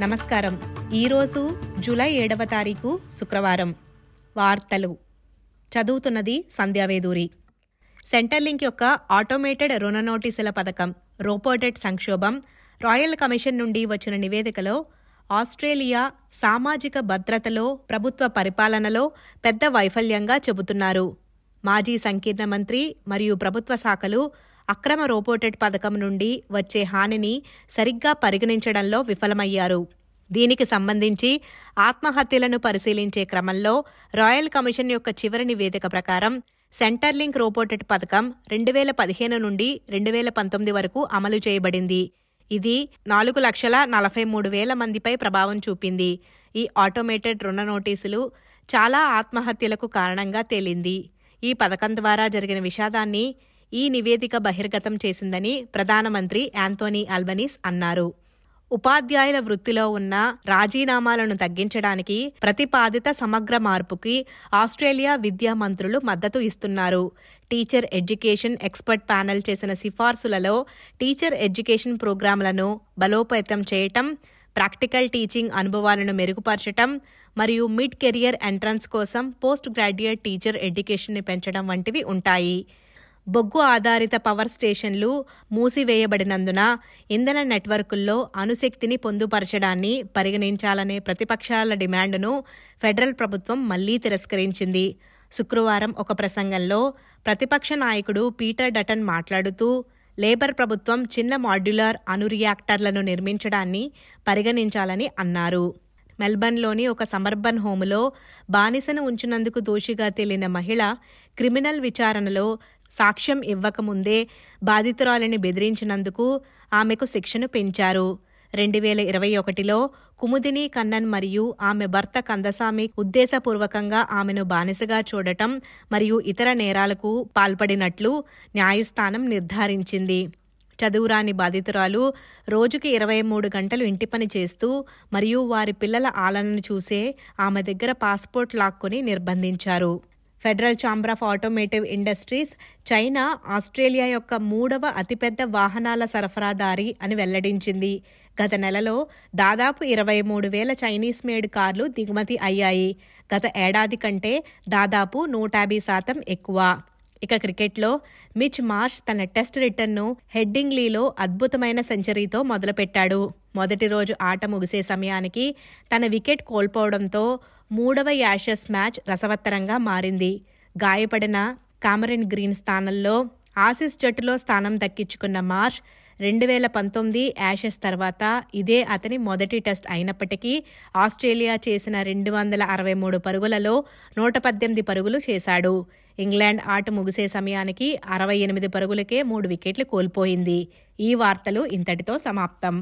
నమస్కారం. ఈరోజు జూలై ఏడవ తారీఖు శుక్రవారం. వార్తలు. చదువుతున్నది సంధ్యావేదూరి సెంటర్లింక్ యొక్క ఆటోమేటెడ్ రుణ నోటీసుల పథకం రోపోటెడ్ సంక్షోభం రాయల్ కమిషన్ నుండి వచ్చిన నివేదికలో ఆస్ట్రేలియా సామాజిక భద్రతలో ప్రభుత్వ పరిపాలనలో పెద్ద వైఫల్యంగా చెబుతున్నారు. మాజీ సంకీర్ణ మంత్రి మరియు ప్రభుత్వ శాఖలు అక్రమ రోపోటెడ్ పథకం నుండి వచ్చే హానిని సరిగ్గా పరిగణించడంలో విఫలమయ్యారు. దీనికి సంబంధించి ఆత్మహత్యలను పరిశీలించే క్రమంలో రాయల్ కమిషన్ యొక్క చివరి నివేదిక ప్రకారం సెంటర్లింక్ రోబోటెట్ పథకం రెండు వేల పదిహేను నుండి రెండు వేల పంతొమ్మిది వరకు అమలు చేయబడింది. ఇది నాలుగు లక్షల నలభై మూడు వేల మందిపై ప్రభావం చూపింది. ఈ ఆటోమేటెడ్ రుణ నోటీసులు చాలా ఆత్మహత్యలకు కారణంగా తేలింది. ఈ పథకం ద్వారా జరిగిన విషాదాన్ని ఈ నివేదిక బహిర్గతం చేసిందని ప్రధానమంత్రి యాంతోనీ అల్బనీస్ అన్నారు. ఉపాధ్యాయుల వృత్తిలో ఉన్న రాజీనామాలను తగ్గించడానికి ప్రతిపాదిత సమగ్ర మార్పుకి ఆస్ట్రేలియా విద్యా మంత్రులు మద్దతు ఇస్తున్నారు. టీచర్ ఎడ్యుకేషన్ ఎక్స్పర్ట్ ప్యానెల్ చేసిన సిఫార్సులలో టీచర్ ఎడ్యుకేషన్ ప్రోగ్రాంలను బలోపేతం చేయటం ప్రాక్టికల్ టీచింగ్ అనుభవాలను మెరుగుపరచటం మరియు మిడ్ కెరియర్ ఎంట్రన్స్ కోసం పోస్ట్ గ్రాడ్యుయేట్ టీచర్ ఎడ్యుకేషన్ని పెంచడం వంటివి ఉంటాయి. బొగ్గు ఆధారిత పవర్ స్టేషన్లు మూసివేయబడినందున ఇంధన నెట్వర్కుల్లో అణుశక్తిని పొందుపరచడాన్ని పరిగణించాలనే ప్రతిపక్షాల డిమాండ్ను ఫెడరల్ ప్రభుత్వం మళ్ళీ తిరస్కరించింది. శుక్రవారం ఒక ప్రసంగంలో ప్రతిపక్ష నాయకుడు పీటర్ డటన్ మాట్లాడుతూ లేబర్ ప్రభుత్వం చిన్న మాడ్యులర్ అణు రియాక్టర్లను నిర్మించడాన్ని పరిగణించాలని అన్నారు. మెల్బర్న్లోని ఒక సమర్బన్ హోములో బానిసను ఉంచినందుకు దోషిగా తేలిన మహిళ క్రిమినల్ విచారణలో సాక్ష్యం ఇవ్వకముందే బాధితురాలిని బెదిరించినందుకు ఆమెకు శిక్షను పెంచారు. రెండు వేల ఇరవై ఒకటిలో కుముదిని కన్నన్ మరియు ఆమె భర్త కందసామి ఉద్దేశపూర్వకంగా ఆమెను బానిసగా చూడటం మరియు ఇతర నేరాలకు పాల్పడినట్లు న్యాయస్థానం నిర్ధారించింది. చదువురాని బాధితురాలు రోజుకి ఇరవై మూడు గంటలు ఇంటి పని చేస్తూ మరియు వారి పిల్లల ఆలనను చూసే ఆమె దగ్గర పాస్పోర్ట్ లాక్కొని నిర్బంధించారు. Federal Chamber of Automotive Industries China Australia యొక్క మూడవ అతిపెద్ద వాహనాల సరఫరాదారి అని వెల్లడించింది. గత నెలలో దాదాపు ఇరవై మూడు వేల చైనీస్ మేడ్ కార్లు దిగుమతి అయ్యాయి. గత ఏడాది కంటే దాదాపు నూట యాభై శాతం ఎక్కువ. ఇక క్రికెట్లో మిచ్ మార్ష్ తన టెస్ట్ రిటర్న్ను హెడ్డింగ్లీలో అద్భుతమైన సెంచరీతో మొదలుపెట్టాడు. మొదటి రోజు ఆట ముగిసే సమయానికి తన వికెట్ కోల్పోవడంతో మూడవ యాషెస్ మ్యాచ్ రసవత్తరంగా మారింది. గాయపడిన కామరిన్ గ్రీన్ స్థానంలో ఆసిస్ జట్టులో స్థానం దక్కించుకున్న మార్ష్ రెండు వేల పంతొమ్మిది యాషెస్ తర్వాత ఇదే అతని మొదటి టెస్ట్ అయినప్పటికీ ఆస్ట్రేలియా చేసిన రెండు వందల అరవై మూడు పరుగులలో నూట పద్దెనిమిది పరుగులు చేశాడు. ఇంగ్లాండ్ ఆట ముగిసే సమయానికి అరవై ఎనిమిది పరుగులకే మూడు వికెట్లు కోల్పోయింది. ఈ వార్తలు ఇంతటితో సమాప్తం.